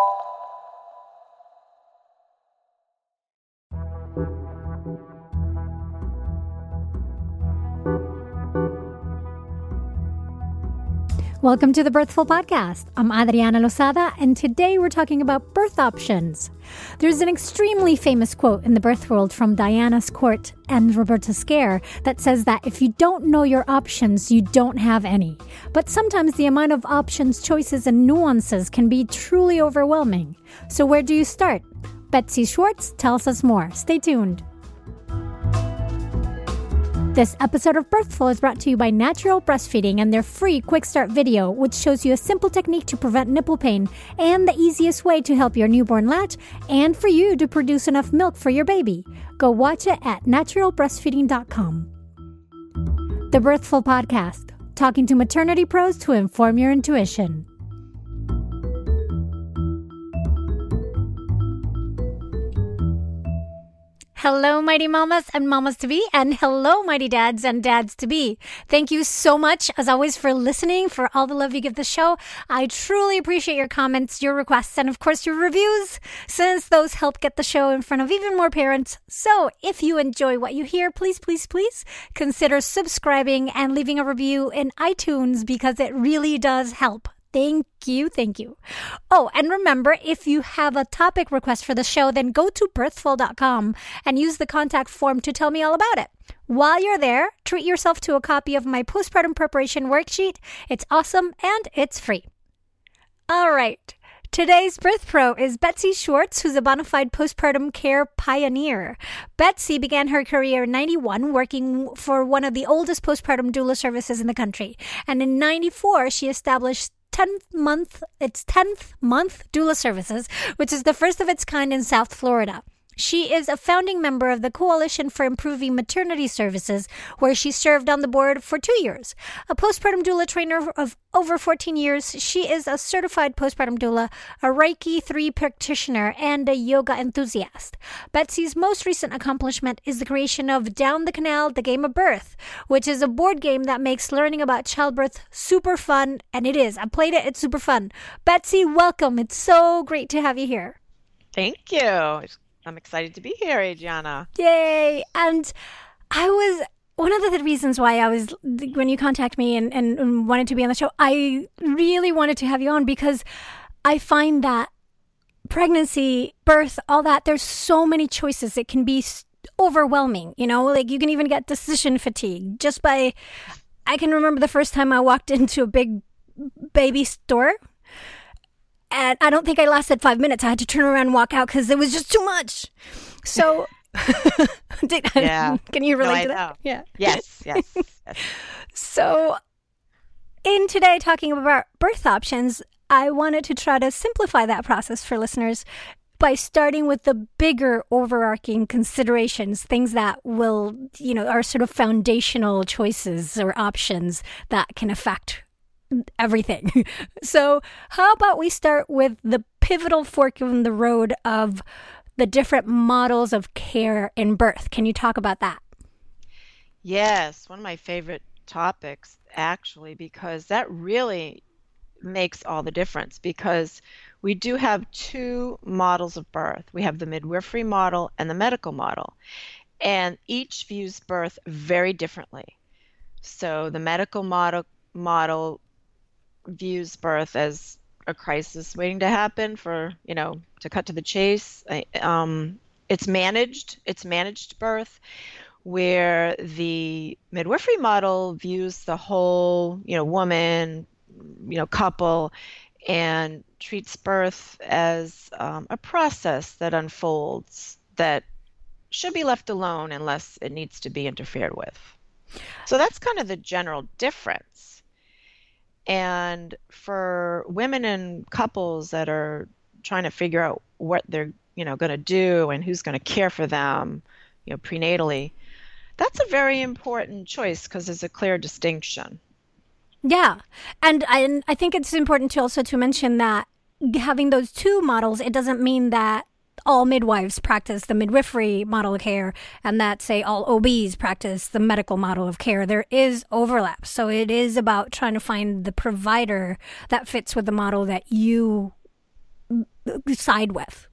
you Welcome to the Birthful Podcast. I'm Adriana Lozada, and today we're talking about birth options. There's an extremely famous quote in the birth world from Diana Korte and Roberta Scaer that says that if you don't know your options, you don't have any. But sometimes the amount of options, choices, and nuances can be truly overwhelming. So, where do you start? Betsy Schwartz tells us more. Stay tuned. This episode of Birthful is brought to you by Natural Breastfeeding and their free Quick Start video, which shows you a simple technique to prevent nipple pain and the easiest way to help your newborn latch and for you to produce enough milk for your baby. Go watch it at naturalbreastfeeding.com. The Birthful Podcast, talking to maternity pros to inform your intuition. Hello, mighty mamas and mamas to be, and hello, mighty dads and dads to be. Thank you so much, as always, for listening, for all the love you give the show. I truly appreciate your comments, your requests, and of course, your reviews, since those help get the show in front of even more parents. So, if you enjoy what you hear, please, please, please consider subscribing and leaving a review in iTunes because it really does help. Thank you. Thank you. Oh, and remember, if you have a topic request for the show, then go to birthful.com and use the contact form to tell me all about it. While you're there, treat yourself to a copy of my postpartum preparation worksheet. It's awesome and it's free. All right. Today's birth pro is Betsy Schwartz, who's a bona fide postpartum care pioneer. Betsy began her career in 91 working for one of the oldest postpartum doula services in the country. And in 94, she established 10th month, its 10th month doula services, which is the first of its kind in South Florida. She is a founding member of the Coalition for Improving Maternity Services, where she served on the board for two years. A postpartum doula trainer of over 14 years, she is a certified postpartum doula, a Reiki 3 practitioner, and a yoga enthusiast. Betsy's most recent accomplishment is the creation of Down the Canal, The Game of Birth, which is a board game that makes learning about childbirth super fun, and it is. I played it, it's super fun. Betsy, welcome. It's so great to have you here. Thank you. I'm excited to be here, Adriana. Yay! And I was one of the reasons why I was when you contact me and, and wanted to be on the show. I really wanted to have you on because I find that pregnancy, birth, all that. There's so many choices. It can be overwhelming. You know, like you can even get decision fatigue just by. I can remember the first time I walked into a big baby store and I don't think I lasted five minutes. I had to turn around and walk out because it was just too much. So, Did, yeah. can you relate no, to that? Yeah. Yes, yes. yes. so, in today, talking about birth options, I wanted to try to simplify that process for listeners by starting with the bigger overarching considerations, things that will, you know, are sort of foundational choices or options that can affect everything. so, how about we start with the pivotal fork in the road of the different models of care in birth? Can you talk about that? Yes, one of my favorite topics, actually, because that really makes all the difference because we do have two models of birth. We have the midwifery model and the medical model, and each views birth very differently. So the medical model model views birth as a crisis waiting to happen for you know to cut to the chase. Um, it's managed it's managed birth where the midwifery model views the whole you know woman you know couple and treats birth as um, a process that unfolds that should be left alone unless it needs to be interfered with. So that's kind of the general difference and for women and couples that are trying to figure out what they're, you know, going to do and who's going to care for them, you know, prenatally, that's a very important choice because there's a clear distinction. Yeah. And I, I think it's important to also to mention that having those two models, it doesn't mean that all midwives practice the midwifery model of care and that say all OBs practice the medical model of care. There is overlap. So it is about trying to find the provider that fits with the model that you mm, side with.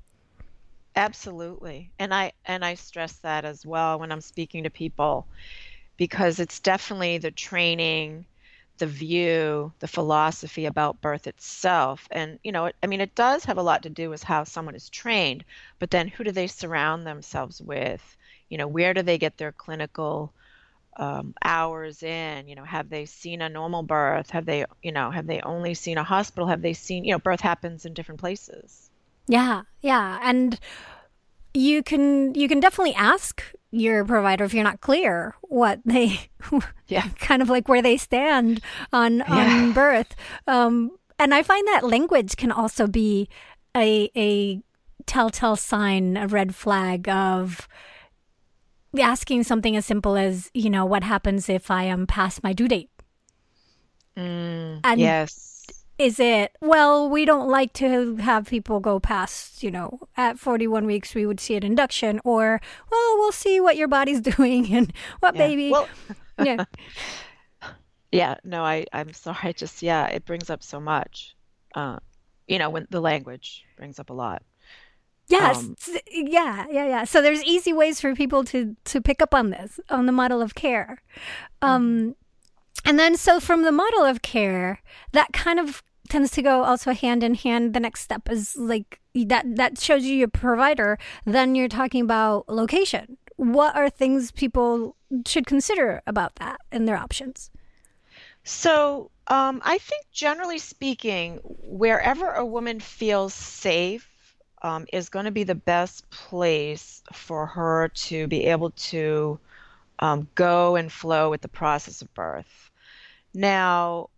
Absolutely. And I and I stress that as well when I'm speaking to people because it's definitely the training, the view, the philosophy about birth itself. And you know, I mean it does have a lot to do with how someone is trained, but then who do they surround themselves with? You know, where do they get their clinical um, hours in? You know, have they seen a normal birth? Have they, you know, have they only seen a hospital? Have they seen, you know, birth happens in different places. Yeah, yeah, and you can you can definitely ask your provider if you're not clear what they yeah. kind of like where they stand on yeah. on birth. Um, and i find that language can also be a a telltale sign a red flag of asking something as simple as you know what happens if i am past my due date? Mm, and yes is it well we don't like to have people go past you know at 41 weeks we would see an induction or well we'll see what your body's doing and what yeah. baby well, yeah yeah no i i'm sorry just yeah it brings up so much uh you know when the language brings up a lot Yes, um, yeah, yeah, yeah. So there's easy ways for people to to pick up on this on the model of care. Um, mm-hmm. And then, so from the model of care, that kind of tends to go also hand in hand. The next step is like that that shows you your provider. Then you're talking about location. What are things people should consider about that and their options? So um, I think generally speaking, wherever a woman feels safe um, is going to be the best place for her to be able to um, go and flow with the process of birth. Now,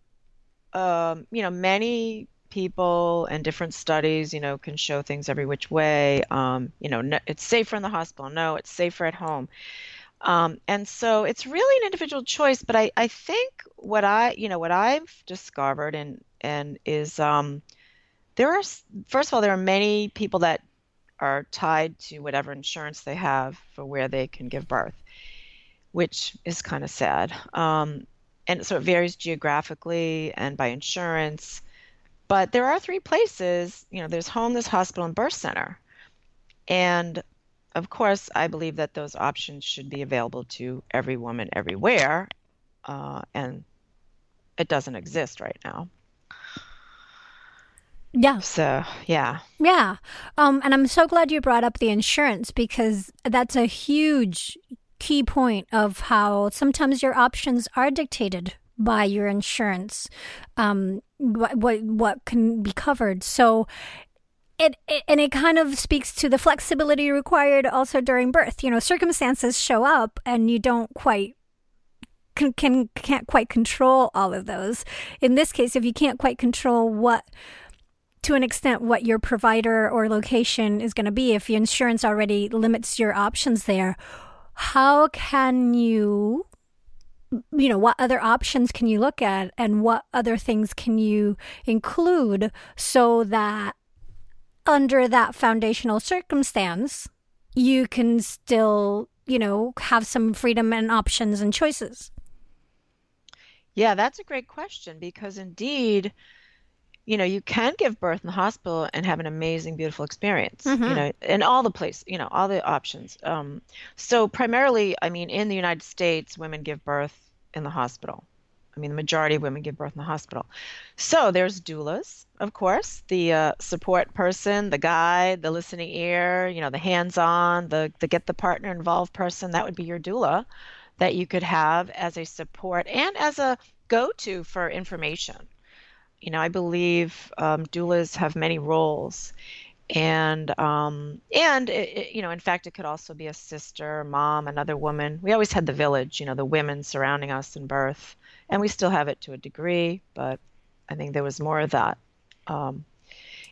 um, you know, many people and different studies, you know, can show things every which way. Um, you know, no, it's safer in the hospital. No, it's safer at home. Um, and so it's really an individual choice. But I, I think what I, you know, what I've discovered and and is um, there are first of all there are many people that are tied to whatever insurance they have for where they can give birth, which is kind of sad. Um, and so it varies geographically and by insurance. But there are three places, you know, there's home, there's hospital, and birth center. And of course, I believe that those options should be available to every woman everywhere. Uh, and it doesn't exist right now. Yeah. So, yeah. Yeah. Um, and I'm so glad you brought up the insurance because that's a huge, key point of how sometimes your options are dictated by your insurance, um, what, what what can be covered. So it, it, and it kind of speaks to the flexibility required also during birth. You know, circumstances show up and you don't quite can, can can't quite control all of those. In this case, if you can't quite control what to an extent what your provider or location is going to be, if your insurance already limits your options there, how can you you know what other options can you look at and what other things can you include so that under that foundational circumstance you can still you know have some freedom and options and choices? Yeah that's a great question because indeed you know you can give birth in the hospital and have an amazing beautiful experience mm-hmm. you know in all the place you know all the options. Um, so primarily i mean in the united states women give birth in the hospital. I mean the majority of women give birth in the hospital. So there's doulas of course the uh, support person the guide the listening ear you know the hands-on the, the get the partner involved person. That would be your doula that you could have as a support and as a go-to for information you know, I believe um, doulas have many roles, and um, and it, it, you know, in fact, it could also be a sister, mom, another woman. We always had the village, you know, the women surrounding us in birth, and we still have it to a degree, but I think there was more of that um,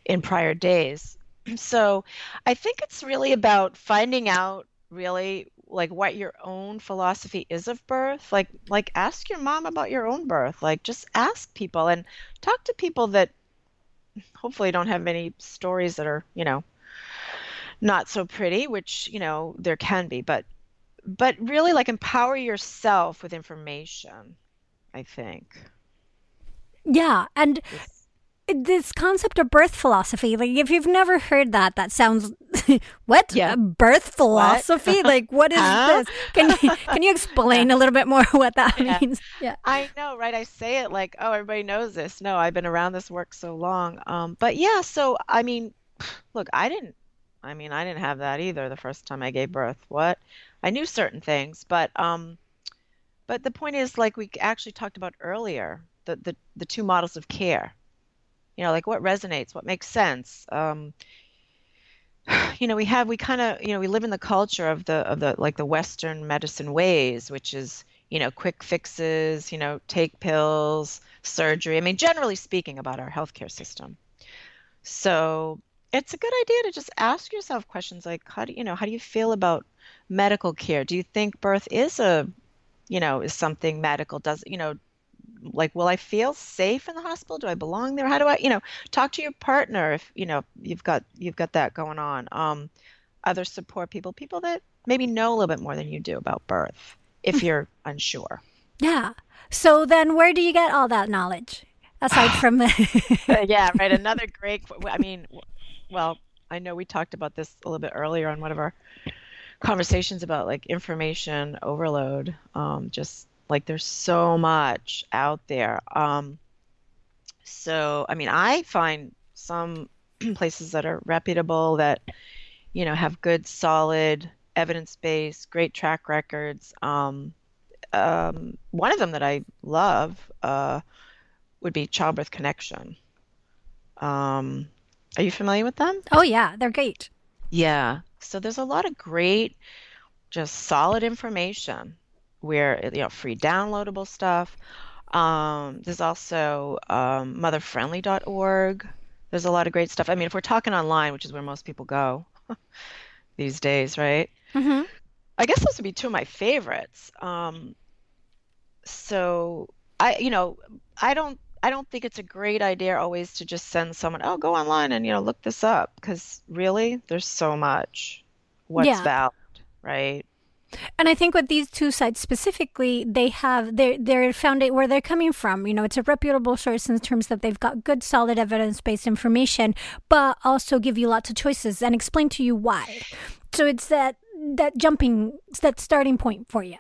in prior days. So, I think it's really about finding out really like what your own philosophy is of birth like like ask your mom about your own birth like just ask people and talk to people that hopefully don't have any stories that are you know not so pretty which you know there can be but but really like empower yourself with information i think. Yeah and this concept of birth philosophy, like if you've never heard that, that sounds what? Yeah. Birth philosophy? What? like what is Huh? this? Can you can you explain a little bit more what that Yeah. means? Yeah. I know, right? I say it like, oh, everybody knows this. No, I've been around this work so long. Um, but yeah, so I mean, look, I didn't, I mean, I didn't have that either the first time I gave birth. What? I knew certain things, but um, but the point is, like we actually talked about earlier, the the the two models of care. You know, like what resonates, what makes sense. Um, you know, we have we kind of, you know, we live in the culture of the of the like the Western medicine ways, which is, you know, quick fixes, you know, take pills, surgery. I mean, generally speaking about our healthcare system. So it's a good idea to just ask yourself questions like, how do you know, how do you feel about medical care? Do you think birth is a, you know, is something medical? Does, you know, like, will I feel safe in the hospital? Do I belong there? How do I, you know, talk to your partner if, you know, you've got you've got that going on. Um, other support people, people that maybe know a little bit more than you do about birth, if you're unsure. Yeah. So then where do you get all that knowledge? Aside from the yeah, right. Another great. I mean, well, I know we talked about this a little bit earlier on one of our conversations about like information overload. Um, just like there's so much out there. Um, so, I mean, I find some places that are reputable that, you know, have good, solid evidence base, great track records. Um, um, one of them that I love uh, would be Childbirth Connection. Um, are you familiar with them? Oh yeah, they're great. Yeah. So there's a lot of great, just solid information where, you know, free downloadable stuff. Um, there's also um, motherfriendly.org. There's a lot of great stuff. I mean, if we're talking online, which is where most people go these days, right? hmm I guess those would be two of my favorites. Um, so I, you know, I don't, I don't think it's a great idea always to just send someone, oh, go online and, you know, look this up, because really, there's so much what's Yeah. valid, right? And I think with these two sites specifically, they have their their found where they're coming from. You know, it's a reputable source in terms that they've got good, solid, evidence based information, but also give you lots of choices and explain to you why. So it's that that jumping, that starting point for you.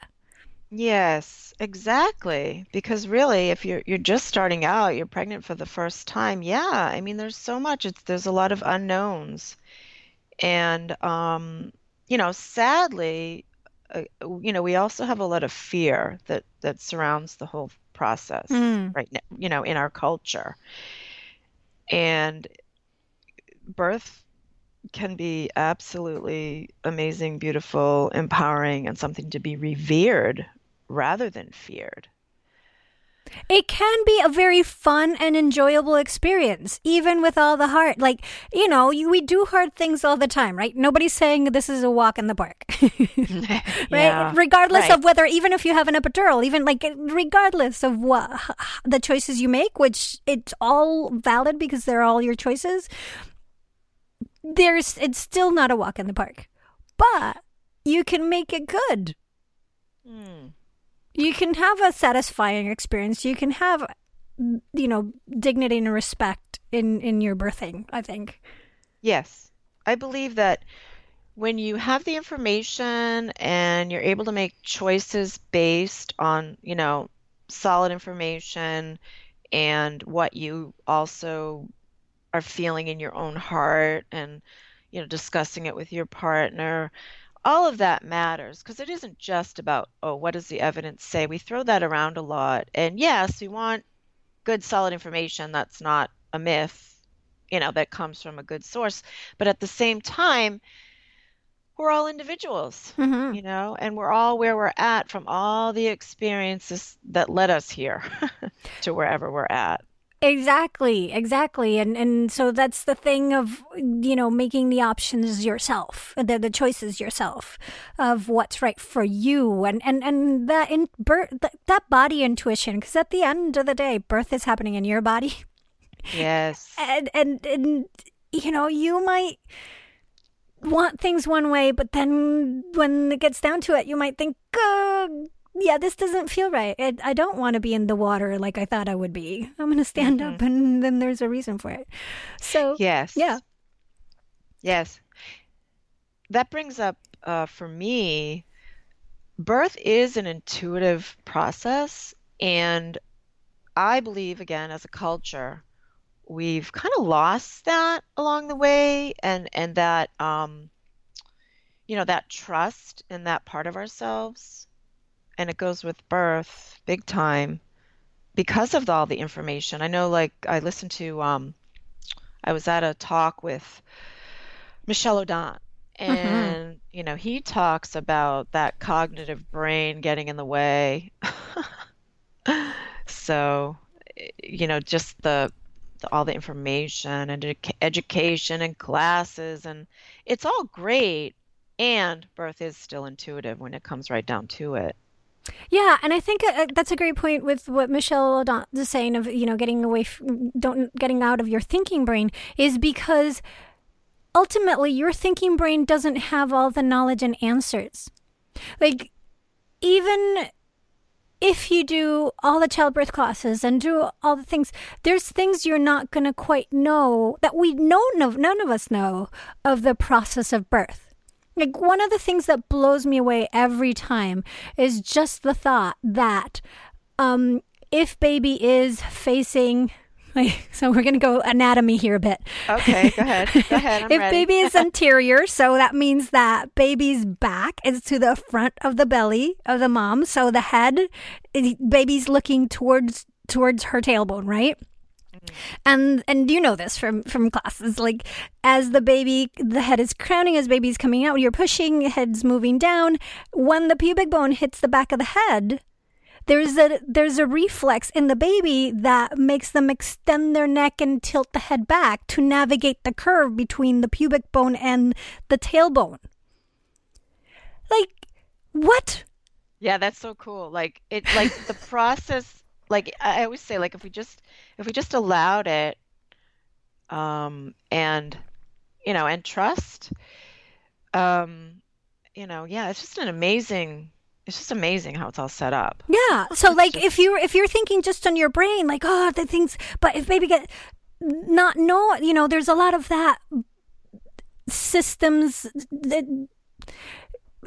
Yes, exactly. Because really, if you're you're just starting out, you're pregnant for the first time, yeah, I mean, there's so much. It's there's a lot of unknowns. And um, you know, sadly, uh, you know, we also have a lot of fear that that surrounds the whole process Mm. right now, you know, in our culture. And birth can be absolutely amazing, beautiful, empowering, and something to be revered rather than feared. It can be a very fun and enjoyable experience, even with all the hard. Like, you know, you, we do hard things all the time, right? Nobody's saying this is a walk in the park, right? Yeah, Regardless right. of whether, even if you have an epidural, even like, regardless of what the choices you make, which it's all valid because they're all your choices, there's, it's still not a walk in the park. But you can make it good. Hmm. You can have a satisfying experience. You can have, you know, dignity and respect in in your birthing. I think. Yes, I believe that when you have the information and you're able to make choices based on, you know, solid information and what you also are feeling in your own heart and, you know, discussing it with your partner, all of that matters because it isn't just about, oh, what does the evidence say? We throw that around a lot. And yes, we want good, solid information that's not a myth you know, that comes from a good source. But at the same time, we're all individuals, hmm you know, and we're all where we're at from all the experiences that led us here to wherever we're at. Exactly, exactly, and and so that's the thing of you know making the options yourself, the the choices yourself, of what's right for you, and and and that in birth that, that body intuition, because at the end of the day, birth is happening in your body, Yes. and and and you know you might want things one way but then when it gets down to it you might think uh, yeah, this doesn't feel right. I, I don't want to be in the water like I thought I would be. I'm going to stand mm-hmm. up, and then there's a reason for it. So, yes. Yeah. Yes. That brings up uh, for me, birth is an intuitive process. And I believe, again, as a culture, we've kind of lost that along the way and, and that, um, you know, that trust in that part of ourselves and it goes with birth big time because of all the information. I know, like, I listened to, um, I was at a talk with Michel Odent, mm-hmm. and, mm-hmm. you know, he talks about that cognitive brain getting in the way. so, you know, just the, the all the information and ed- education and classes, and it's all great. And birth is still intuitive when it comes right down to it. Yeah, and I think uh, that's a great point with what Michel is saying of you know getting away, from, don't getting out of your thinking brain is because ultimately your thinking brain doesn't have all the knowledge and answers. Like even if you do all the childbirth classes and do all the things, there's things you're not going to quite know that we know none of us know of the process of birth. Like one of the things that blows me away every time is just the thought that um, if baby is facing like, so we're going to go anatomy here a bit. Okay, go ahead. Go ahead. If ready. baby is anterior, so that means that baby's back is to the front of the belly of the mom. So the head, baby's looking towards towards her tailbone, right? And and you know this from from classes like as the baby the head is crowning as baby's coming out you're pushing head's moving down. When the pubic bone hits the back of the head there's a there's a reflex in the baby that makes them extend their neck and tilt the head back to navigate the curve between the pubic bone and the tailbone. Like what? Yeah that's so cool. Like it like the process like I always say, like if we just if we just allowed it, um, and you know, and trust, um, you know, yeah, it's just an amazing. It's just amazing how it's all set up. Yeah. So like just, if you if you're thinking just on your brain, like oh the things, but if baby get not know, you know, there's a lot of that systems that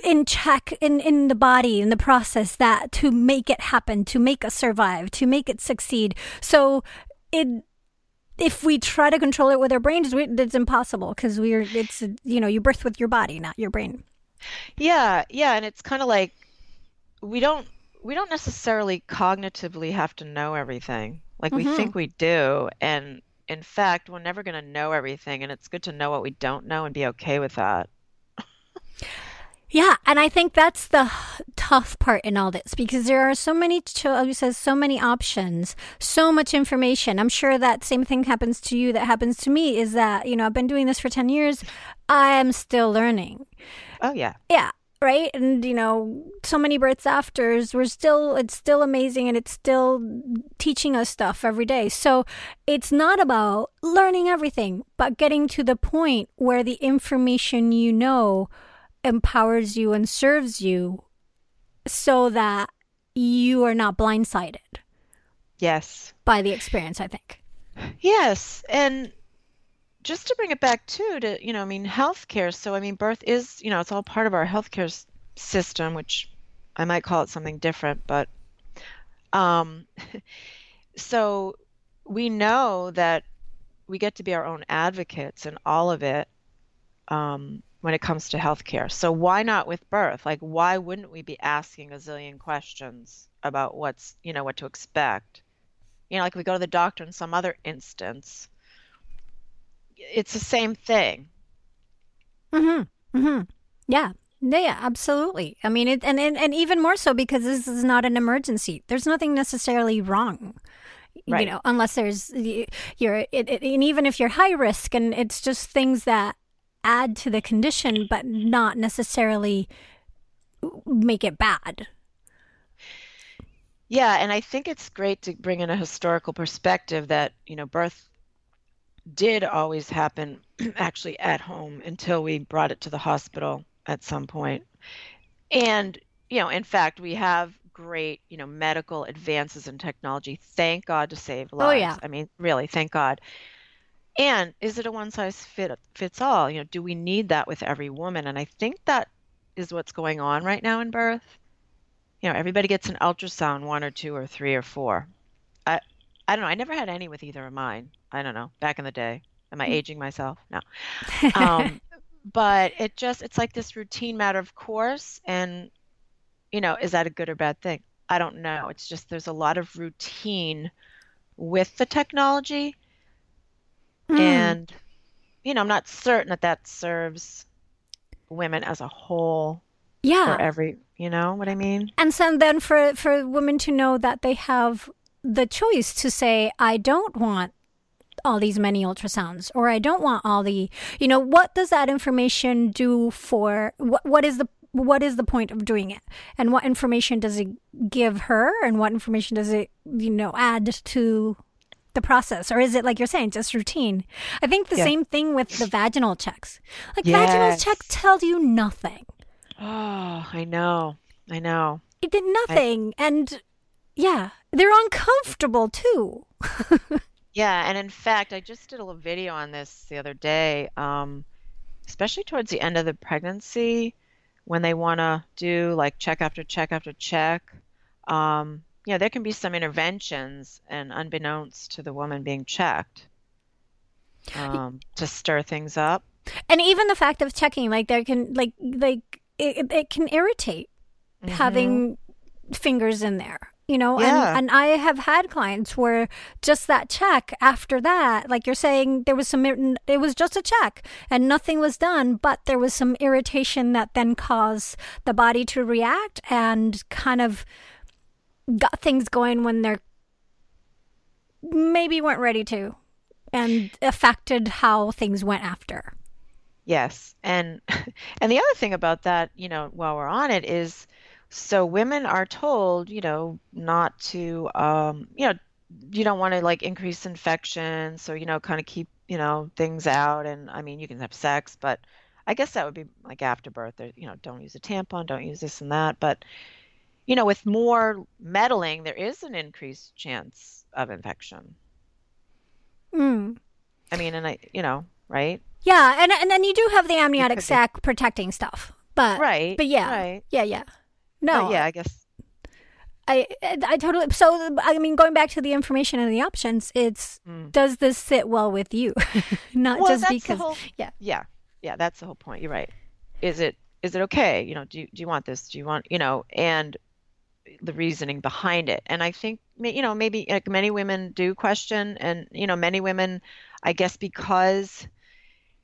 in check in in the body in the process that to make it happen to make us survive to make it succeed. So it if we try to control it with our brains it's impossible because we're it's you know you birth with your body not your brain. Yeah yeah and it's kind of like we don't we don't necessarily cognitively have to know everything like mm-hmm. we think we do and in fact we're never going to know everything and it's good to know what we don't know and be okay with that yeah, and I think that's the tough part in all this because there are so many choices, so many options, so much information. I'm sure that same thing happens to you that happens to me is that, you know, I've been doing this for 10 years. I am still learning. Oh, yeah. Yeah. Right. And, you know, so many births afters, we're still, it's still amazing and it's still teaching us stuff every day. So it's not about learning everything, but getting to the point where the information you know empowers you and serves you so that you are not blindsided. Yes. By the experience, I think. Yes. And just to bring it back too to, you know, I mean, healthcare. So, I mean, birth is, you know, it's all part of our healthcare system, which I might call it something different, but um, so we know that we get to be our own advocates in all of it. Um, when it comes to healthcare. So why not with birth? Like why wouldn't we be asking a zillion questions about what's, you know, what to expect? You know, like we go to the doctor in some other instance. It's the same thing. Mhm. Mhm. Yeah. Yeah, absolutely. I mean, it, and, and and even more so because this is not an emergency. There's nothing necessarily wrong right. you know unless there's you're it, it, and even if you're high risk and it's just things that add to the condition, but not necessarily make it bad. Yeah, and I think it's great to bring in a historical perspective that, you know, birth did always happen actually at home until we brought it to the hospital at some point. And, you know, in fact, we have great, you know, medical advances in technology. Thank God to save lives. Oh, yeah. I mean, really, thank God. And is it a one size fit fits all? You know, do we need that with every woman? And I think that is what's going on right now in birth. You know, everybody gets an ultrasound, one or two or three or four. I I don't know. I never had any with either of mine. I don't know. Back in the day. Am I Mm. aging myself? No. Um, but it just it's like this routine matter of course and you know, is that a good or bad thing? I don't know. It's just there's a lot of routine with the technology Mm. and you know, I'm not certain that that serves women as a whole yeah. for every, you know what I mean? And so then for for women to know that they have the choice to say, I don't want all these many ultrasounds or I don't want all the you know, what does that information do for what what is the what is the point of doing it? And what information does it give her and what information does it, you know, add to the process? Or is it like you're saying, just routine? I think the Yeah. same thing with the vaginal checks. Like vaginal Yes. checks tell you nothing. Oh, I know. I know. It did nothing. and yeah, they're uncomfortable too. Yeah, and in fact, I just did a little video on this the other day, um, especially towards the end of the pregnancy when they want to do like check after check after check. Um, you know, there can be some interventions, and unbeknownst to the woman being checked, um, to stir things up. And even the fact of checking, like there can like like it, it can irritate Mm-hmm. having fingers in there. You know, Yeah. and, and I have had clients where just that check after that, like you're saying, there was some, it was just a check and nothing was done, but there was some irritation that then caused the body to react and kind of got things going when they're maybe weren't ready to and affected how things went after. Yes, and and the other thing about that, you know, while we're on it is, so women are told, you know, not to, um, you know, you don't want to like increase infection, so you know, kind of keep, you know, things out. And I mean, you can have sex, but I guess that would be like after birth. or, you know, don't use a tampon, don't use this and that. But you know, with more meddling, there is an increased chance of infection. Mm. I mean, and I, you know, right? Yeah, and and then you do have the amniotic be. sac protecting stuff, but Right. but yeah, Right. yeah, yeah. But No, yeah, I guess. I I totally. So I mean, going back to the information and the options, it's Mm. does this sit well with you, not Well, just because. whole- yeah. Yeah, yeah, that's the whole point. You're right. Is it is it okay? You know, do you, do you want this? Do you want, you know, and the reasoning behind it. And I think, you know, maybe like many women do question, and you know, many women, I guess, because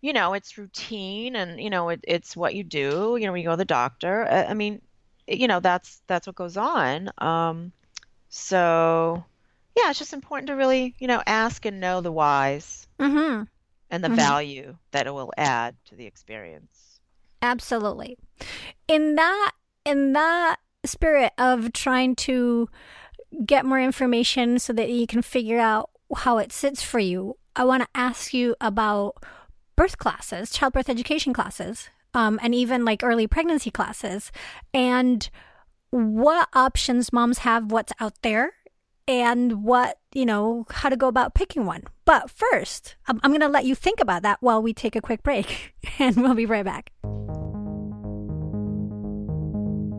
you know it's routine and you know it, it's what you do. You know, when you go to the doctor. I, I mean, you know, that's that's what goes on. Um, so yeah, it's just important to really, you know, ask and know the whys Mm-hmm. and the Mhm. value that it will add to the experience. Absolutely. In that in that spirit of trying to get more information so that you can figure out how it sits for you, I want to ask you about birth classes, childbirth education classes, um, and even like early pregnancy classes, and what options moms have, what's out there, and what, you know, how to go about picking one. But first, I'm, I'm going to let you think about that while we take a quick break, and we'll be right back.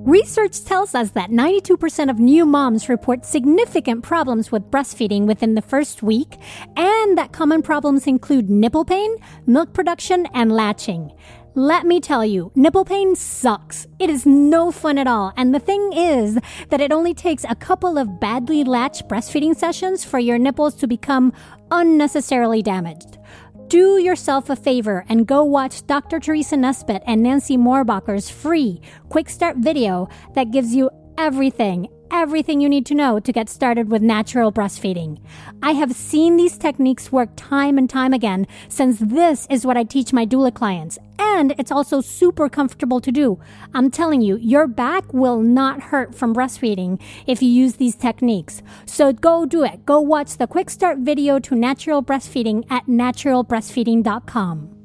Research tells us that 92% of new moms report significant problems with breastfeeding within the first week, and that common problems include nipple pain, milk production, and latching. Let me tell you, nipple pain sucks. It is no fun at all. And the thing is that it only takes a couple of badly latched breastfeeding sessions for your nipples to become unnecessarily damaged. Do yourself a favor and go watch Dr. Teresa Nesbitt and Nancy Mohrbacher's free quick start video that gives you everything, everything you need to know to get started with natural breastfeeding. I have seen these techniques work time and time again since this is what I teach my doula clients. And it's also super comfortable to do. I'm telling you, your back will not hurt from breastfeeding if you use these techniques. So go do it. Go watch the quick start video to natural breastfeeding at naturalbreastfeeding.com.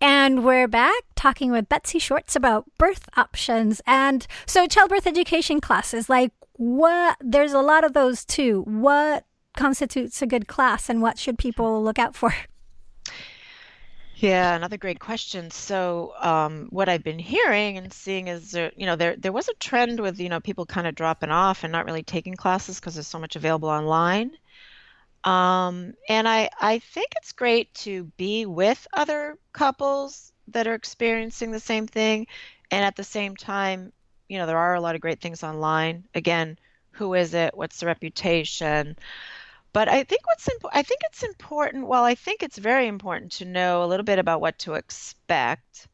And we're back talking with Betsy Schwartz about birth options. And so, childbirth education classes, like what, there's a lot of those too. What constitutes a good class and what should people look out for? Yeah, another great question. So, um, what I've been hearing and seeing is there, you know, there there was a trend with, you know, people kind of dropping off and not really taking classes because there's so much available online. Um, and I I think it's great to be with other couples that are experiencing the same thing, and at the same time, you know, there are a lot of great things online. Again, who is it? What's the reputation? But I think what's imp- I think it's important. Well, I think it's very important to know a little bit about what to expect.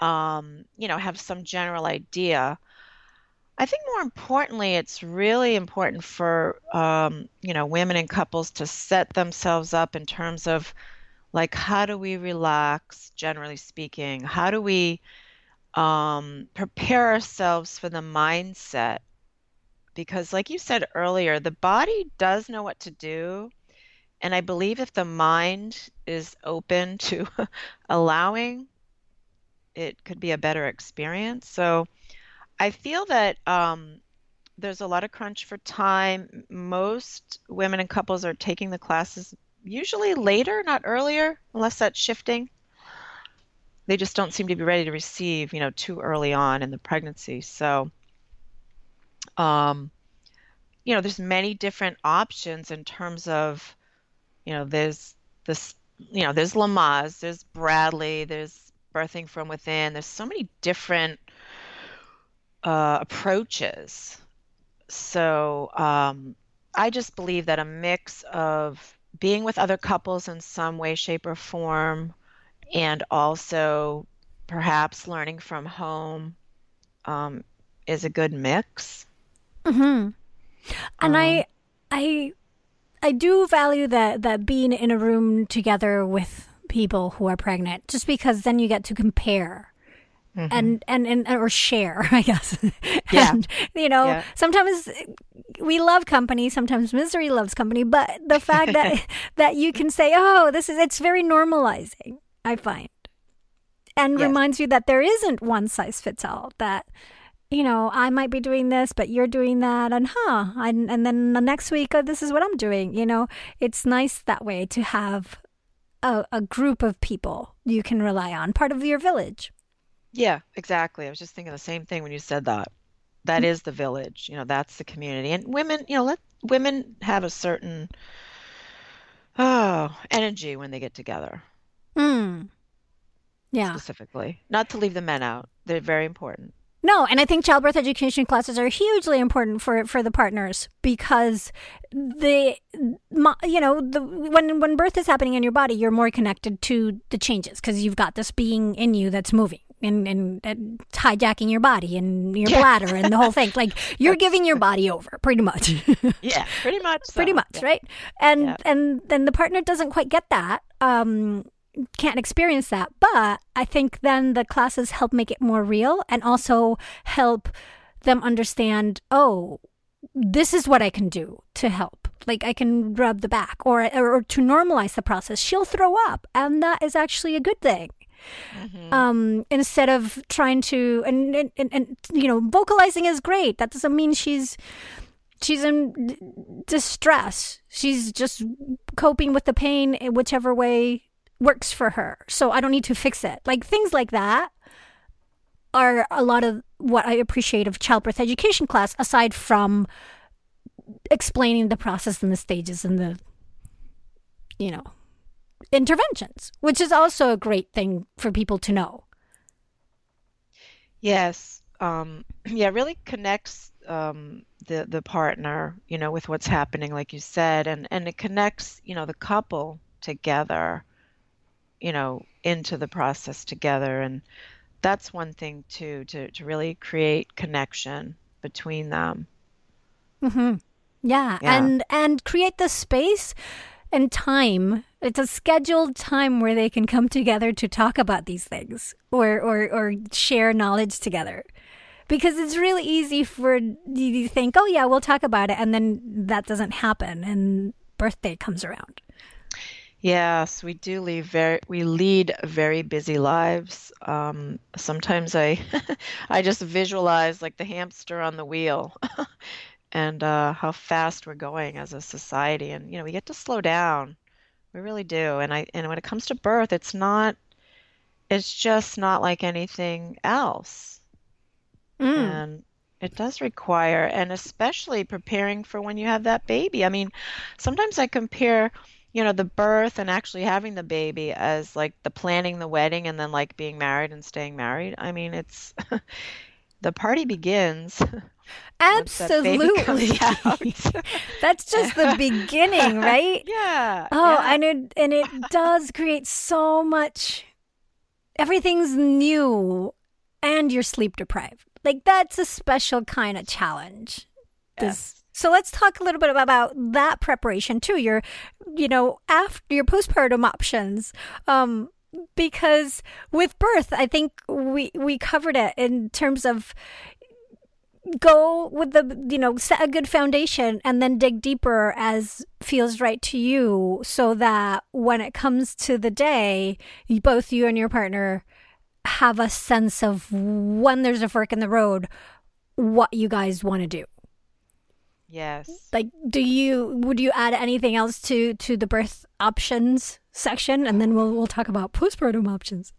Um, you know, have some general idea. I think more importantly, it's really important for um, you know women and couples to set themselves up in terms of like how do we relax, generally speaking? How do we um, prepare ourselves for the mindset because like you said earlier the body does know what to do and i believe if the mind is open to allowing it could be a better experience so i feel that um, there's a lot of crunch for time. Most women and couples are taking the classes usually later not earlier unless that's shifting. They just don't seem to be ready to receive you know too early on in the pregnancy. So um, you know, there's many different options in terms of, you know, there's this, you know, there's Lamaze, there's Bradley, there's birthing from within. There's so many different uh, approaches. So um, I just believe that a mix of being with other couples in some way, shape, or form, and also perhaps learning from home um, is a good mix. Mm-hmm. And um, I, I, I do value that that being in a room together with people who are pregnant, just because then you get to compare. Mm-hmm. And, and and or share, I guess. Yeah. and you know, yeah. sometimes we love company, sometimes misery loves company, but the fact that that you can say, "Oh, this is it's very normalizing." I find. And yes. reminds you that there isn't one size fits all. That you know, I might be doing this, but you're doing that, and huh, and, and then the next week, uh, this is what I'm doing. You know, it's nice that way to have a, a group of people you can rely on, part of your village. Yeah, exactly. I was just thinking the same thing when you said that. That mm-hmm. is the village. You know, that's the community, and women. You know, let women have a certain oh energy when they get together. Hmm. Yeah. Specifically, not to leave the men out. They're very important. No, and I think childbirth education classes are hugely important for for the partners because the you know the when when birth is happening in your body, you're more connected to the changes because you've got this being in you that's moving. And, and, and hijacking your body and your bladder and the whole thing. Like you're giving your body over, pretty much. yeah, pretty much. So. Pretty much, yeah. right? And yeah. and then the partner doesn't quite get that. Um, can't experience that. But I think then the classes help make it more real and also help them understand, oh, this is what I can do to help. Like I can rub the back or, or to normalize the process. She'll throw up, and that is actually a good thing. Mm-hmm. Um, instead of trying to and, and, and, you know vocalizing is great. That doesn't mean she's she's in distress. She's just coping with the pain in whichever way works for her. So I don't need to fix it. Like things like that are a lot of what I appreciate of childbirth education class, aside from explaining the process and the stages and the, you know, interventions, which is also a great thing for people to know. Yes. Um, yeah, really connects um, the the partner, you know, with what's happening, like you said, and and it connects, you know, the couple together you know into the process together and that's one thing too to, to really create connection between them mm-hmm. yeah. yeah and and create the space and time. It's a scheduled time where they can come together to talk about these things or or, or share knowledge together. Because it's really easy for you to think oh yeah we'll talk about it and then that doesn't happen and birthday comes around. Yes, we do leave very we lead very busy lives. Um, sometimes I I just visualize like the hamster on the wheel and uh, how fast we're going as a society. And you know, we get to slow down. We really do. And I and when it comes to birth, it's not it's just not like anything else. Mm. And it does require, and especially preparing for when you have that baby. I mean, sometimes I compare, you know, the birth and actually having the baby as like the planning the wedding and then like being married and staying married. I mean, it's the party begins once that Absolutely. That's just the beginning, right? Yeah, Oh, yeah. and it and it does create so much everything's new and you're sleep deprived. Like that's a special kind of challenge. This Yes. so let's talk a little bit about that preparation too. Your you know, after your postpartum options. Um because with birth, I think we we covered it in terms of go with the you know set a good foundation and then dig deeper as feels right to you so that when it comes to the day both you and your partner have a sense of when there's a fork in the road what you guys want to do. Yes. like do you would you add anything else to to the birth options section? And then we'll we'll talk about postpartum options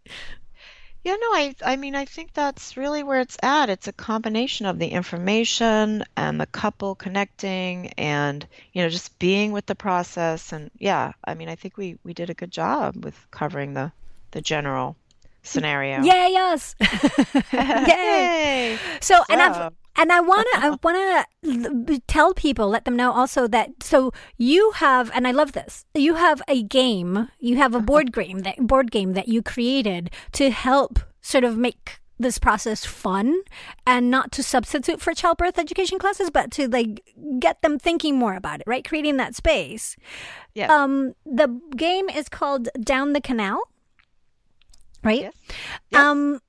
Yeah, no, I I mean I think that's really where it's at. It's a combination of the information and the couple connecting and you know just being with the process and yeah, I mean I think we we did a good job with covering the the general scenario. yay yes yay Yay! So, and I've So- and I want to I want to tell people let them know also that so you have and I love this. You have a game, you have a board game that board game that you created to help sort of make this process fun and not to substitute for childbirth education classes but to like get them thinking more about it, right? Creating that space. Yeah. Um the game is called Down the Canal. Right? Yes. Yes. Um,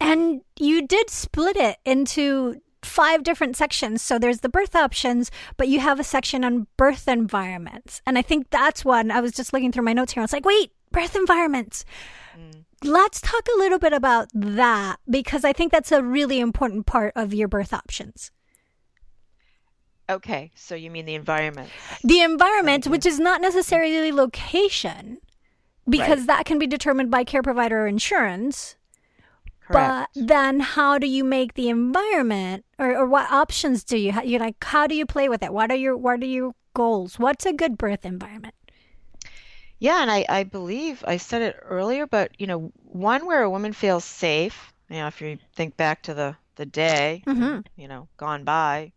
and you did split it into five different sections. So there's the birth options, but you have a section on birth environments. And I think that's one I was just looking through my notes here. I was like, wait, birth environments. Mm. Let's talk a little bit about that because I think that's a really important part of your birth options. Okay, so you mean the environment. The environment, which is not necessarily location, because Right. that can be determined by care provider or insurance. Correct. But then, how do you make the environment, or, or what options do you? You like, how do you play with it? What are your what are your goals? What's a good birth environment? Yeah, and I, I believe I said it earlier, but you know, one where a woman feels safe, you know, if you think back to the the day, Mhm. you know, gone by,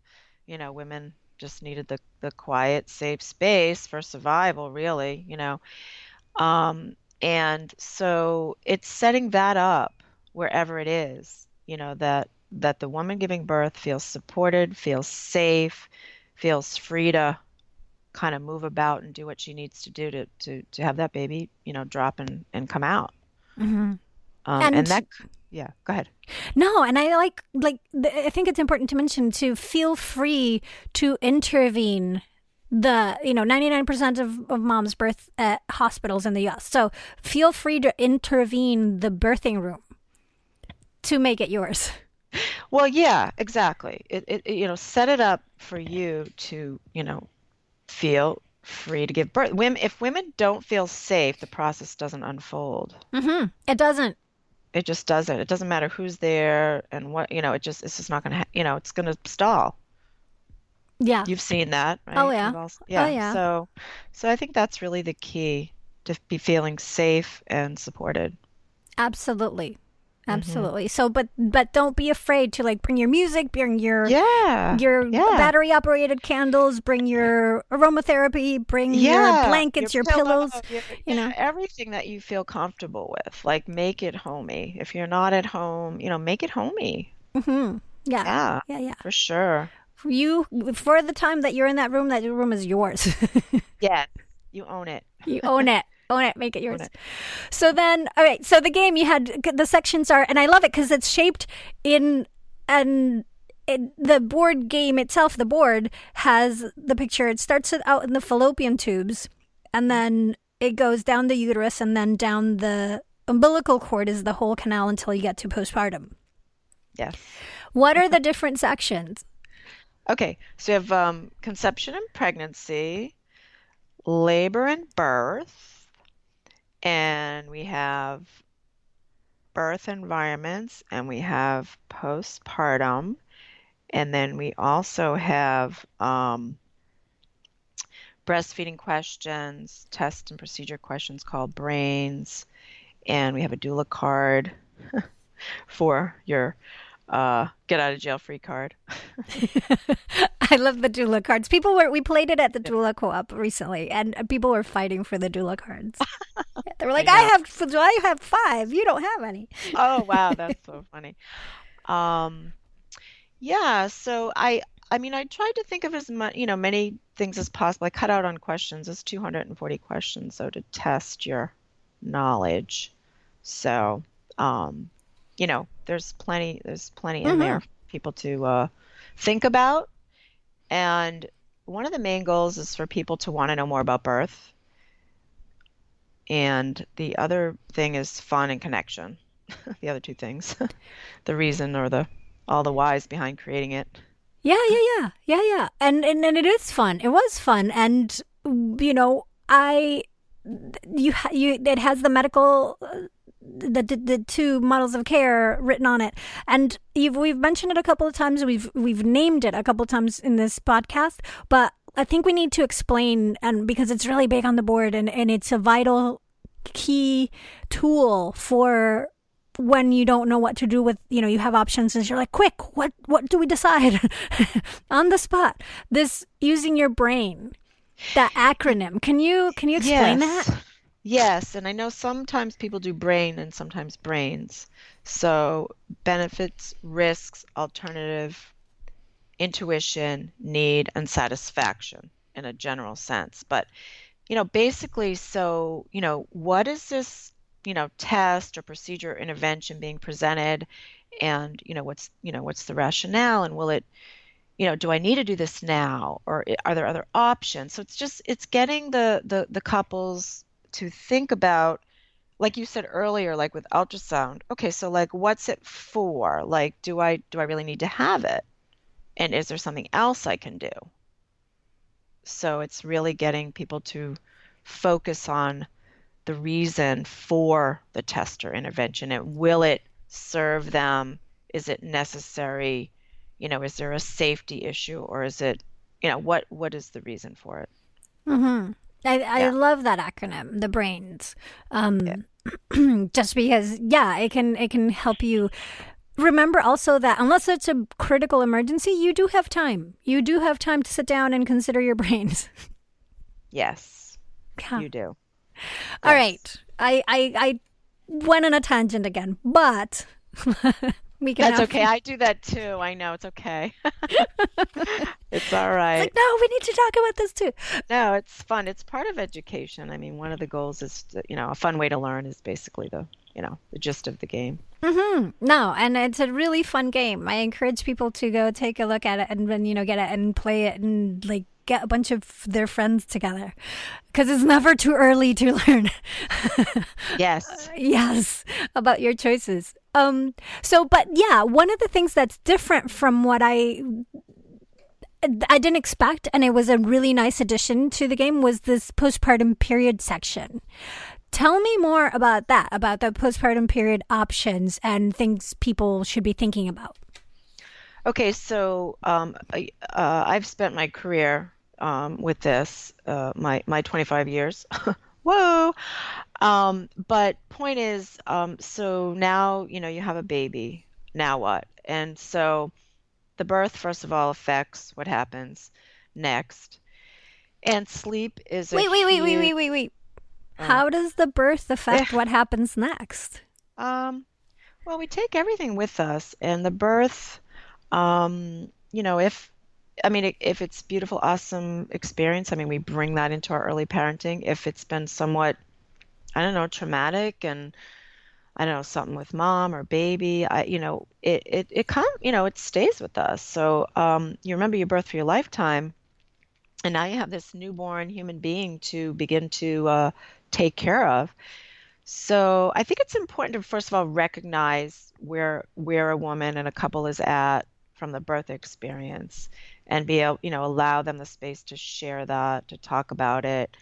you know, women just needed the the quiet, safe space for survival, really, you know. Um, and so it's setting that up wherever it is, you know, that that the woman giving birth feels supported, feels safe, feels free to kind of move about and do what she needs to do to to to have that baby, you know, drop and and come out. Mm-hmm. Um, And- and that, yeah, go ahead. No, and I like like I think it's important to mention to feel free to intervene. The you know ninety nine percent of of moms birth at hospitals in the U.S. So feel free to intervene the birthing room to make it yours. Well, yeah, exactly. It, it, you know, set it up for you to, you know, feel free to give birth. Women, if women don't feel safe, the process doesn't unfold. Mm-hmm. It doesn't. It just doesn't. It doesn't matter who's there and what, you know, it just, it's just not going to, ha you know, it's going to stall. Yeah. You've seen that, right? Oh, yeah. All- yeah. yeah. So, so I think that's really the key to be feeling safe and supported. Absolutely. Mm-hmm. Absolutely. So but but don't be afraid to like bring your music, bring your Yeah. your yeah. battery operated candles, bring your aromatherapy, bring Yeah, your blankets, your, pillow, pillows. your- you know. everything that you feel comfortable with. Like make it homey. If you're not at home, you know, make it homey. Mm-hmm. Yeah. Yeah, Yeah, yeah. for sure. For you for the time that you're in that room, that room is yours. Yes, you own it. you own it. Own it, make it yours. it. So then, all right. So the game you had the sections are, and I love it because it's shaped in and it, the board game itself. The board has the picture. It starts out in the fallopian tubes, and then it goes down the uterus and then down the umbilical cord is the whole canal until you get to postpartum. Yes. What are the different sections? Okay, so you have um, conception and pregnancy, labor and birth, and we have birth environments, and we have postpartum, and then we also have um, breastfeeding questions, test and procedure questions called brains, and we have a doula card for your uh, get out of jail free card. I love the doula cards. People were we played it at the doula co-op recently, and people were fighting for the doula cards. they were like, "I, I have, do I have five? You don't have any." oh wow, that's so funny. Um, yeah, so I I mean I tried to think of as much you know many things as possible. I cut out on questions. It's 240 questions, so to test your knowledge. So um, you know, there's plenty there's plenty in mm-hmm. there people to uh, think about. And one of the main goals is for people to want to know more about birth. And the other thing is fun and connection. the other two things. the reason or the all the whys behind creating it. Yeah, yeah, yeah. Yeah, yeah. And and, and it is fun. It was fun and you know, I you you it has the medical uh, the, the, the two models of care written on it, and we've mentioned it a couple of times. We've we've named it a couple of times in this podcast, but I think we need to explain, and because it's really big on the board, and and it's a vital key tool for when you don't know what to do with you know you have options and you're like quick what what do we decide? On the spot. This using your brain that acronym. Can you can you explain yes. that Yes, and I know sometimes people do brain and sometimes brains. So benefits, risks, alternative, intuition, need, and satisfaction in a general sense. But, you know, basically, so, you know, what is this, you know, test or procedure intervention being presented? And, you know, what's, you know, what's the rationale and will it, you know, do I need to do this now or eh, are there other options? So it's just, it's getting the, the, the couples to think about like you said earlier like with ultrasound okay so like what's it for? Like do i do i really need to have it? And is there something else i can do? So it's really getting people to focus on the reason for the test or intervention and will it serve them? Is it necessary? You know is there a safety issue or is it you know what what is the reason for it? Mm-hmm. I, I yeah. love that acronym, the brains. Um, yeah. just because, yeah, it can it can help you remember also that unless it's a critical emergency, you do have time. You do have time to sit down and consider your brains. Yes, yeah. you do. All yes. right, I, I I went on a tangent again, but That's okay. I do that too. I know it's okay. it's all right. It's like no, we need to talk about this too. No, it's fun. It's part of education. I mean, one of the goals is to, you know a fun way to learn is basically the you know the gist of the game. Mm-hmm. No, and it's a really fun game. I encourage people to go take a look at it and then you know get it and play it and like get a bunch of their friends together because it's never too early to learn. yes. yes, about your choices. Um so but yeah, one of the things that's different from what I I didn't expect and it was a really nice addition to the game was this postpartum period section. Tell me more about that, about the postpartum period options and things people should be thinking about. Okay, so um, uh, I've spent my career um, with this, uh, my my 25 years. Whoa! Um, but point is, um, so now you know you have a baby. Now what? And so the birth, first of all, affects what happens next. And sleep is wait, wait, wait, wait, wait, wait, wait. Oh. How does the birth affect what happens next? Um, well, we take everything with us, and the birth, um, you know, if I mean, if it's beautiful, awesome experience, I mean, we bring that into our early parenting. If it's been somewhat, I don't know, traumatic and I don't know, something with mom or baby, I, you know, it, it, it of, you know, it stays with us. So um, you remember your birth for your lifetime. And now you have this newborn human being to begin to uh, take care of. So I think it's important to first of all recognize where where a woman and a couple is at from the birth experience and be able, you know, allow them the space to share that, to talk about it,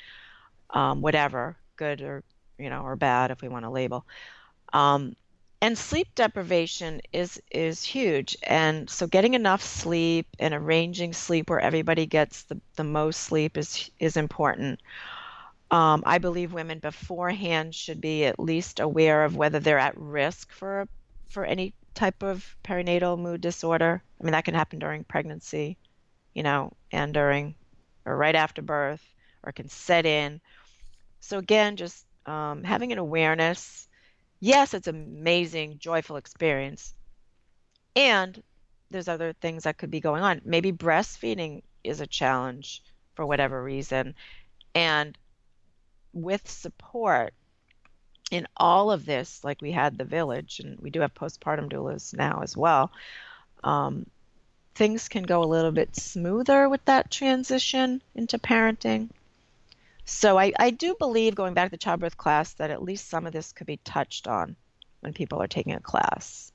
um, whatever, good or you know, or bad if we want to label. Um, and sleep deprivation is is huge. And so getting enough sleep and arranging sleep where everybody gets the, the most sleep is is important. Um, i believe women beforehand should be at least aware of whether they're at risk for for any type of perinatal mood disorder. I mean that can happen during pregnancy you know and during or right after birth or can set in so again just um, having an awareness yes, it's an amazing, joyful experience. And there's other things that could be going on. Maybe breastfeeding is a challenge for whatever reason. And with support in all of this, like we had the village, and we do have postpartum doulas now as well, um, things can go a little bit smoother with that transition into parenting. So I, I do believe, going back to the childbirth class, that at least some of this could be touched on when people are taking a class.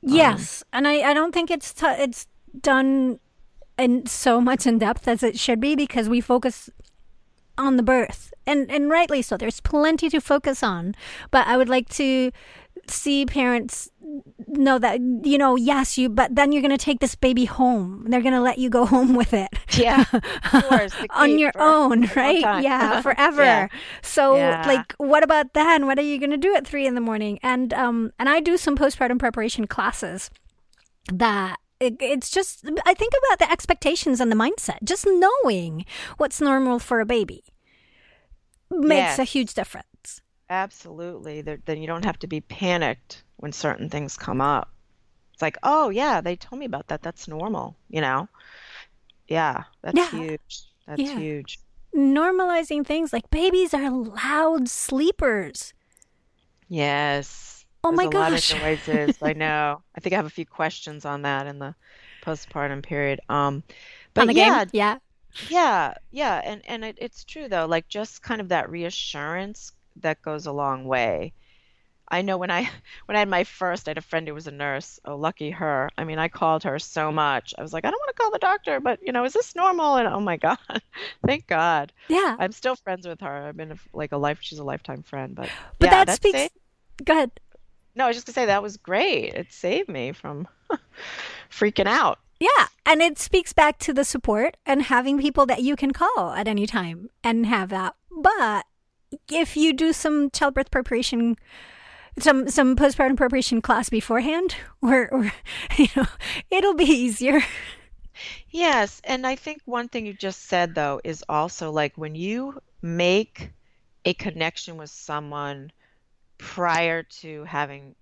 Yes, um, and I, I don't think it's t- it's done in so much in depth as it should be because we focus on the birth and and rightly so. There's plenty to focus on, but I would like to see parents know that you know yes you but then you're going to take this baby home. They're going to let you go home with it. Yeah course, on your own right? yeah forever. Yeah. so yeah. like what about then? What are you going to do at three in the morning? And um and i do some postpartum preparation classes that it's just i think about the expectations and the mindset. Just knowing what's normal for a baby makes yes. a huge difference Absolutely. Then you don't have to be panicked when certain things come up. It's like, oh, yeah, they told me about that. That's normal, you know? Yeah, that's yeah. huge. That's yeah. huge. Normalizing things like babies are loud sleepers. Yes. Oh There's my a gosh. lot of noises. I know. I think I have a few questions on that in the postpartum period. Um, but yeah, game? yeah, yeah, yeah, and and it, it's true though. Like just kind of that reassurance that goes a long way. I know when I when I had my first, I had a friend who was a nurse. Oh, lucky her. I mean, I called her so much. I was like, I don't want to call the doctor, but you know, is this normal? And oh my god, thank God. Yeah. I'm still friends with her. I've been a, like a life. She's a lifetime friend. But but yeah, that speaks. Saved... Go ahead. No, I was just gonna say that was great. It saved me from freaking out. Yeah, and it speaks back to the support and having people that you can call at any time and have that. But if you do some childbirth preparation some some postpartum preparation class beforehand or, or you know it'll be easier. Yes and i think one thing you just said though is also like when you make a connection with someone prior to having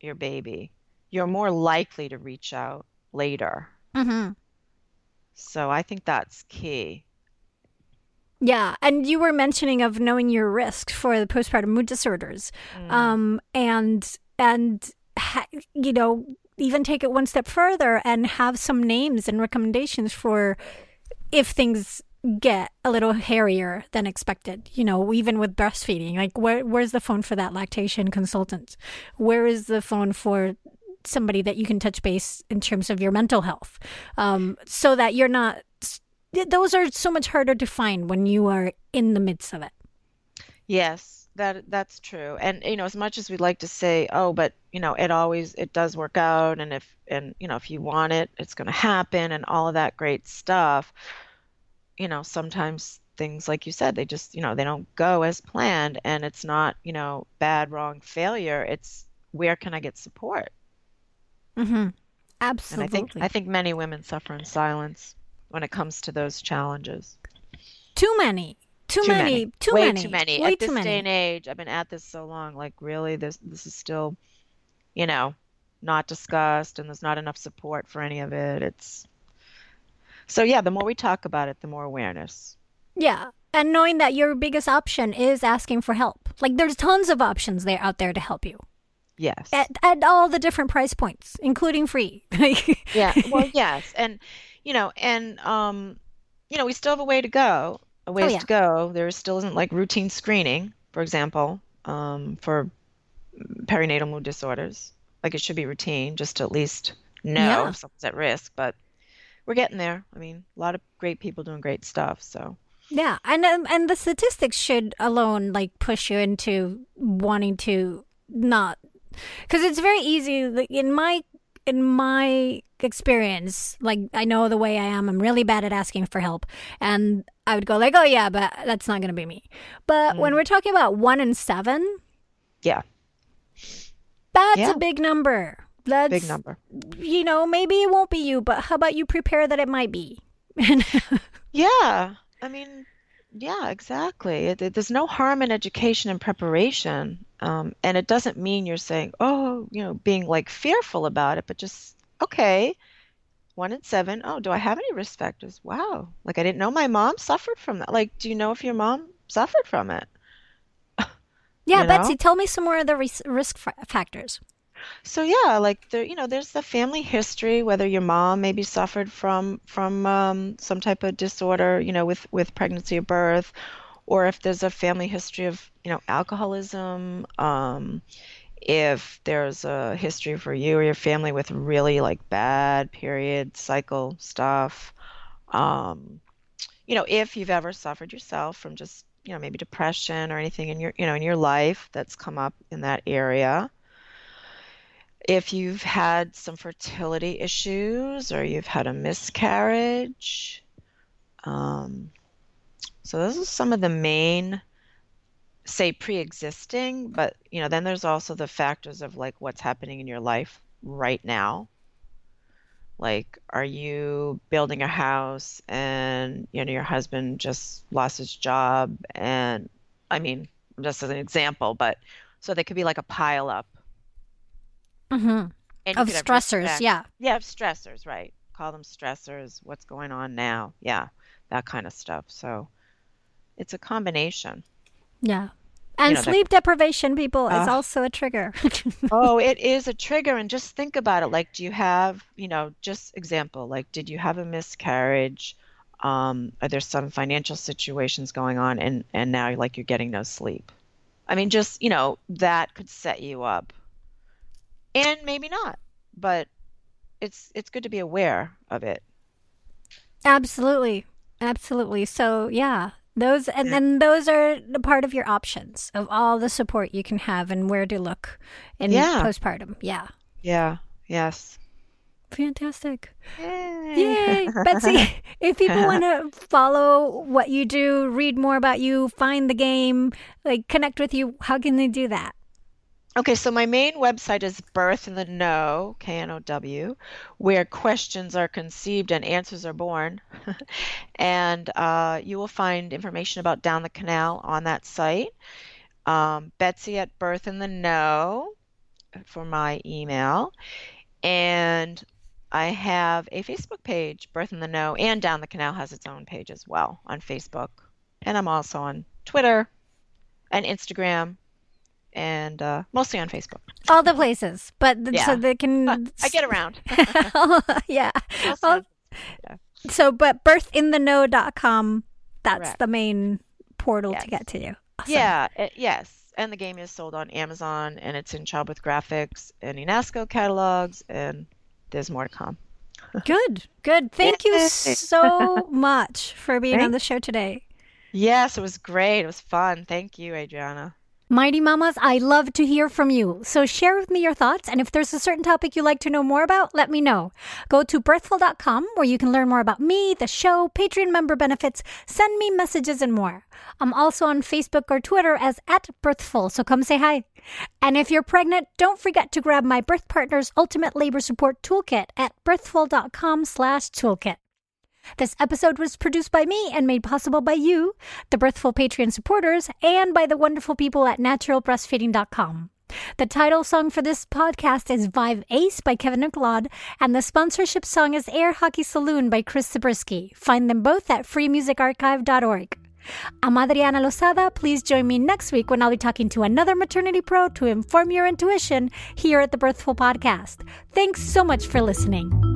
your baby you're more likely to reach out later. Mm-hmm. so i think that's key yeah, and you were mentioning of knowing your risk for the postpartum mood disorders, mm. um, and and ha- you know even take it one step further and have some names and recommendations for if things get a little hairier than expected. You know, even with breastfeeding, like where where's the phone for that lactation consultant? Where is the phone for somebody that you can touch base in terms of your mental health, um, so that you're not those are so much harder to find when you are in the midst of it. Yes, that that's true. And you know, as much as we'd like to say, oh, but you know, it always it does work out, and if and you know, if you want it, it's going to happen, and all of that great stuff. You know, sometimes things like you said, they just you know they don't go as planned, and it's not you know bad, wrong, failure. It's where can I get support? Mm-hmm. Absolutely. And I think I think many women suffer in silence when it comes to those challenges. Too many. Too, too many. many. Too Way many. too many. Way at this many. day and age, I've been at this so long. Like really, this this is still, you know, not discussed, and there's not enough support for any of it. It's so yeah. The more we talk about it, the more awareness. Yeah, and knowing that your biggest option is asking for help. Like there's tons of options there out there to help you. Yes. At, at all the different price points, including free. yeah. Well, yes, and you know, and um, you know, we still have a way to go. a ways yeah. to go. There still isn't like routine screening, for example, um, for perinatal mood disorders. Like it should be routine, just to at least know Yeah. if someone's at risk. But we're getting there. I mean, a lot of great people doing great stuff. So Yeah, and um, and the statistics should alone like push you into wanting to not because it's very easy like, in my in my experience like i know the way i am i'm really bad at asking for help. And i would go like oh yeah but that's not going to be me. But mm. when we're talking about one in seven yeah, that's Yeah. a big number. That's big number. you know maybe it won't be you but how about you prepare that it might be? Yeah, I mean, yeah, exactly. It, it- there's no harm in education and preparation. Um, and it doesn't mean you're saying, oh, you know, being like fearful about it, but just, okay, one in seven. Oh, do I have any risk factors? Wow. Like, I didn't know my mom suffered from that. Like, do you know if your mom suffered from it? yeah You know? betsy tell me some more of the risk factors So yeah, like there, you know, there's the family history, whether your mom maybe suffered from from um, some type of disorder, you know, with with pregnancy or birth, or if there's a family history of, you know, alcoholism, um, if there's a history for you or your family with really like bad period cycle stuff, um, you know, if you've ever suffered yourself from just, you know, maybe depression or anything in your, you know, in your life that's come up in that area if you've had some fertility issues or you've had a miscarriage. Um, so those are some of the main, say, pre-existing, but you know, then there's also the factors of like what's happening in your life right now. Like, are you building a house and you know your husband just lost his job and I mean, just as an example, but so they could be like a pile up hmm and of stressors yeah Yeah, stressors, right. Call them stressors. What's going on now? Yeah, that kind of stuff. So it's a combination. Yeah. And know, the- sleep deprivation, people, is Uh, also a trigger. oh, it is a trigger. And just think about it. Like, do you have, you know, just example, like, did you have a miscarriage? Um, are there some financial situations going on and, and now like you're getting no sleep? I mean, just, you know, that could set you up. And maybe not, but it's it's good to be aware of it. Absolutely. Absolutely. So, yeah. Those and then those are the part of your options of all the support you can have and where to look in Yeah. postpartum. Yeah. Yeah. Yes. Fantastic. Yay. Yay. Betsy, if people want to follow what you do, read more about you, find the game, like connect with you, how can they do that? Okay, so my main website is Birth in the Know, K N O W, where questions are conceived and answers are born. and uh, you will find information about Down the Canal on that site. Um, Betsy at Birth in the Know for my email. And I have a Facebook page, Birth in the Know, and Down the Canal has its own page as well on Facebook. And I'm also on Twitter and Instagram and uh, mostly on Facebook. All the places, but th- so they can. I get around. yeah. Well, on- So, but birthintheknow.com, that's Correct. the main portal to get to you. Awesome. Yeah, it, yes. And the game is sold on Amazon and it's in Childbirth Graphics and UNESCO catalogs, and there's more to come. Good, good. Thank you so much for being on the show today. Yes, it was great. It was fun. Thank you, Adriana. Mighty Mamas, I love to hear from you. So share with me your thoughts, and if there's a certain topic you'd like to know more about, let me know. Go to birthful.com where you can learn more about me, the show, Patreon member benefits, send me messages, and more. I'm also on Facebook or Twitter as at birthful, so come say hi. And if you're pregnant, don't forget to grab my Birth Partners Ultimate Labor Support Toolkit at birthful.com slash toolkit. This episode was produced by me and made possible by you, the Birthful Patreon supporters, and by the wonderful people at naturalbreastfeeding.com. The title song for this podcast is Vibe Ace by Kevin MacLeod, and the sponsorship song is Air Hockey Saloon by Chris Zabriskie. Find them both at freemusicarchive.org. I'm Adriana Lozada. Please join me next week when I'll be talking to another maternity pro to inform your intuition here at the Birthful Podcast. Thanks so much for listening.